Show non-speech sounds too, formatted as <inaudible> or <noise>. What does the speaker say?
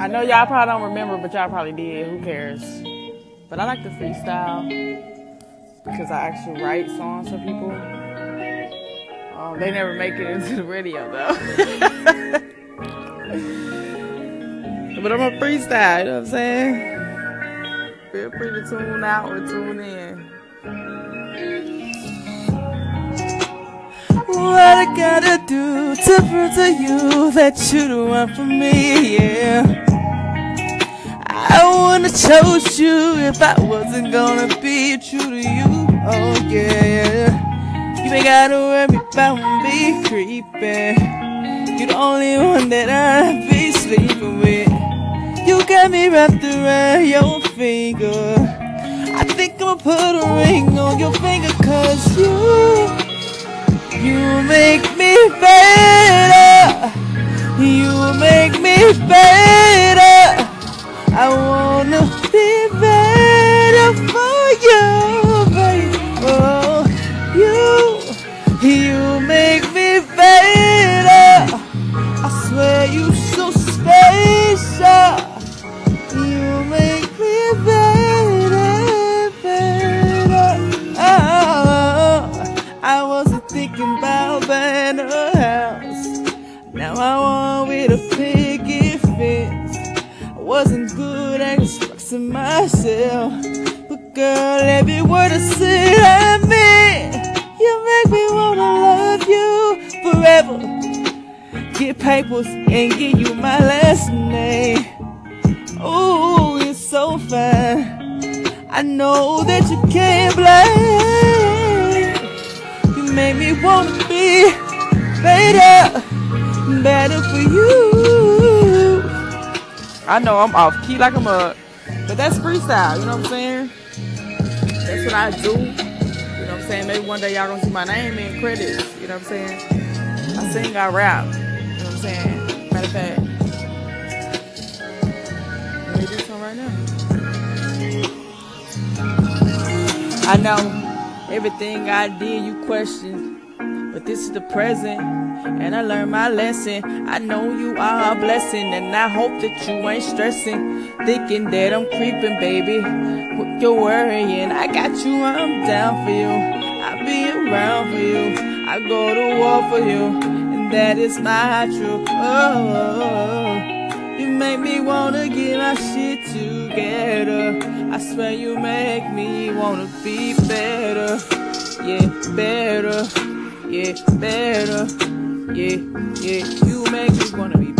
I know y'all probably don't remember, but y'all probably did. Who cares? But I like to freestyle because I actually write songs for people. Um, they never make it into the radio though. <laughs> but I'm a freestyle, you know what I'm saying? Feel free to tune out or tune in. What I gotta do to prove to you that you the one for me, yeah. I chose you if I wasn't gonna be true to you. Oh yeah, you ain't gotta worry about me creeping. You're the only one that I be sleeping with. You got me wrapped around your finger. I think I'ma put a ring on your finger cause you, you make me better. You make me better. You so special. You make me better, better. Oh, I wasn't thinking about a house. Now I want with a picket fence. I wasn't good at expressing myself. But girl, every word I said papers and give you my last name. Ooh, it's so fine. I know that you can't blame. You make me wanna be better, better for you. I know I'm off key like a mug, but that's freestyle. You know what I'm saying? That's what I do. You know what I'm saying? Maybe one day y'all gonna see my name in credits. You know what I'm saying? I sing, I rap. Saying? Matter of fact, let me do something right now. I know everything I did you questioned, but this is the present, and I learned my lesson. I know you are a blessing, and I hope that you ain't stressing, thinking that I'm creeping, baby. You're worrying, I got you, I'm down for you. I'll be around for you. I go to war for you, that is my truth. Oh. You make me wanna get my shit together. I swear you make me wanna be better. Yeah, better. Yeah, better. Yeah, yeah. You make me wanna be